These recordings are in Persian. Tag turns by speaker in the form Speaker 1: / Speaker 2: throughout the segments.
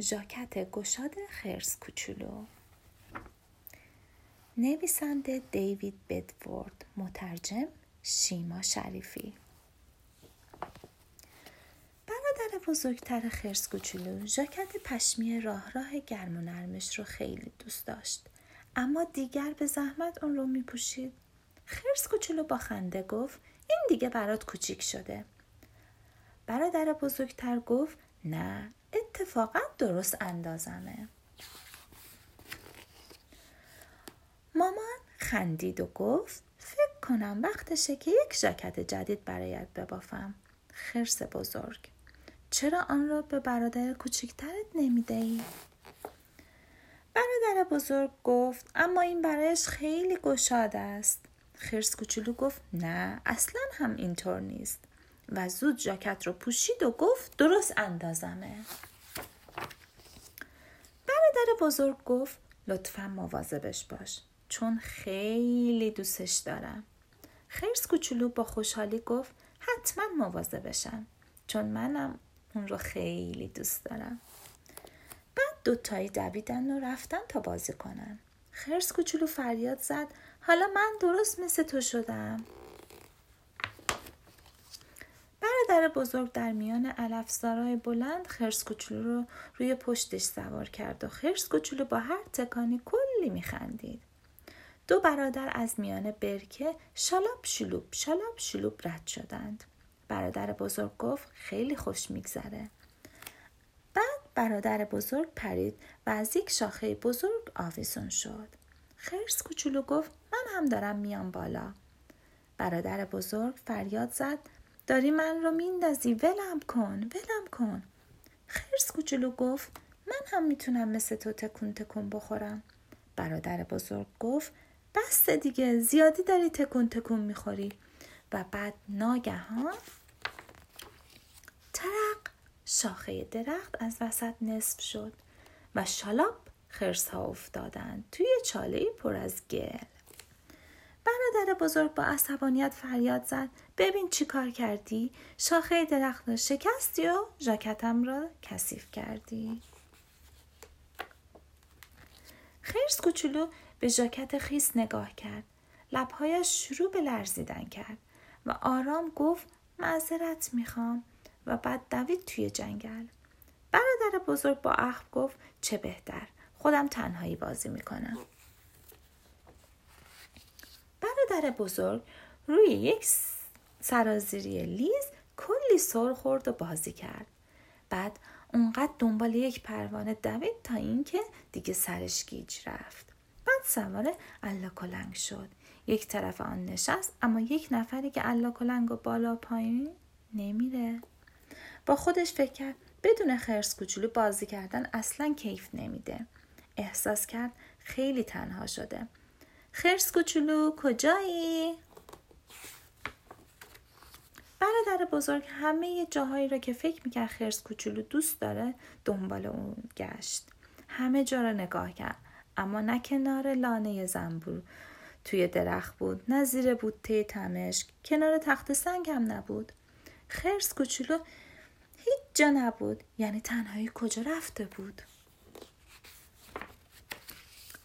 Speaker 1: ژاکت گشاد خرس کوچولو. نویسنده دیوید بدفورد مترجم شیما شریفی. برادر بزرگتر خرس کوچولو ژاکت پشمی راه راه گرم و نرمش رو خیلی دوست داشت. اما دیگر به زحمت اون رو می پوشید خرس کوچولو با خنده گفت این دیگه برات کوچیک شده. برادر بزرگتر گفت نه اتفاقا درست اندازمه. مامان خندید و گفت فکر کنم وقتشه که یک ژاکت جدید برایت ببافم. خرس بزرگ. چرا آن را به برادر کوچکترت نمی‌دهی؟ برادر بزرگ گفت اما این برایش خیلی گشاد است. خرس کوچولو گفت نه اصلا هم اینطور نیست. و زود ژاکت رو پوشید و گفت درست اندازمه. برادر بزرگ گفت لطفا مواظبش باش چون خیلی دوستش دارم. خرس کوچولو با خوشحالی گفت حتما مواظبشم چون منم اون رو خیلی دوست دارم. بعد دوتایی دویدن و رفتن تا بازی کنن. خرس کوچولو فریاد زد حالا من درست مثل تو شدم. برادر بزرگ در میان علفزارای بلند خرس کوچولو رو روی پشتش سوار کرد و خرس کوچولو با هر تکانی کلی میخندید. دو برادر از میان برکه شالاب شلوب شالاب شلوب رد شدند. برادر بزرگ گفت خیلی خوش میگذره. بعد برادر بزرگ پرید و از یک شاخه بزرگ آویزون شد. خرس کوچولو گفت من هم دارم میام بالا. برادر بزرگ فریاد زد داری من رو میندازی؟ ولم کن ولم کن. خرس کوچولو گفت من هم می‌تونم مثل تو تکون تکون بخورم. برادر بزرگ گفت بس دیگه زیادی داری تکون تکون می‌خوری. و بعد ناگهان ترق شاخه درخت از وسط نصف شد و شالاب خرس ها افتادند. توی چاله پر از گل. برادر بزرگ با عصبانیت فریاد زد. ببین چی کار کردی؟ شاخه درخت را شکستی و ژاکتم را کثیف کردی. خرس کوچولو به ژاکت خیس نگاه کرد. لبهایش شروع به لرزیدن کرد و آرام گفت معذرت می‌خوام. و بعد دوید توی جنگل. برادر بزرگ با اخم گفت چه بهتر خودم تنهایی بازی می‌کنم. برادر بزرگ روی یک سرازیری لیز کلی سر خورد و بازی کرد. بعد اونقدر دنبال یک پروانه دوید تا اینکه دیگه سرش گیج رفت. بعد سوار الا کلنگ شد. یک طرف آن نشست اما یک نفری که الا کلنگ و بالا پایین نمیره. با خودش فکر کرد بدون خرس کوچولو بازی کردن اصلا کیف نمیده. احساس کرد خیلی تنها شده. خرس کوچولو کجایی؟ برادر بزرگ همه جاهایی را که فکر می‌کرد خرس کوچولو دوست داره دنبال اون گشت. همه جا را نگاه کرد اما نه کنار لانه زنبور توی درخت بود نه زیر بوته تمشک کنار تخت سنگ هم نبود. خرس کوچولو هیچ جا نبود یعنی تنهایی کجا رفته بود؟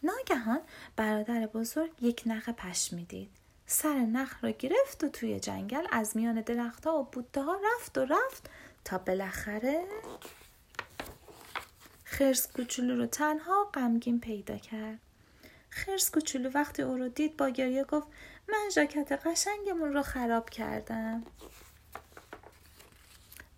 Speaker 1: ناگهان برادر بزرگ یک نخ پشمی دید سر نخ را گرفت و توی جنگل از میان درختها و بوته ها رفت و رفت تا بالاخره خرس کوچولو رو تنها غمگین پیدا کرد. خرس کوچولو وقتی او رو دید با گریه گفت من ژاکت قشنگمون رو خراب کردم.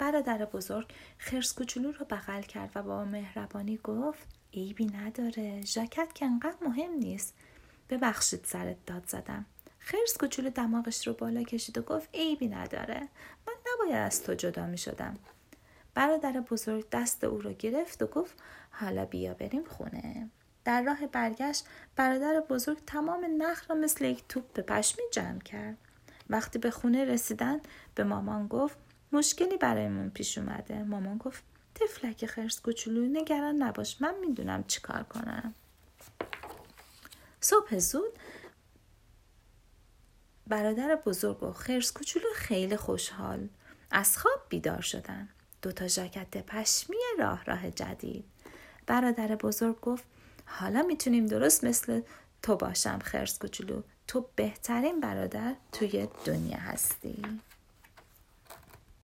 Speaker 1: برادر بزرگ خرس کوچولو رو بغل کرد و با مهربانی گفت عیبی نداره ژاکت که انقدر مهم نیست. ببخشید سرت داد زدم. خرس کوچولو دماغش رو بالا کشید و گفت عیبی نداره من نباید از تو جدا می شدم برادر بزرگ دست او رو گرفت و گفت حالا بیا بریم خونه. در راه برگشت برادر بزرگ تمام نخ را مثل یک توپ به پشمی جمع کرد. وقتی به خونه رسیدن به مامان گفت مشکلی برایمون پیش اومده. مامان گفت تفلک خرس کوچولو نگران نباش من می‌دونم چیکار کنم. صبح زود برادر بزرگ و خرس کوچولو خیلی خوشحال. از خواب بیدار شدن. دوتا ژاکت پشمی راه راه جدید. برادر بزرگ گفت حالا می‌تونیم درست مثل تو باشم خرس کوچولو. تو بهترین برادر توی دنیا هستی.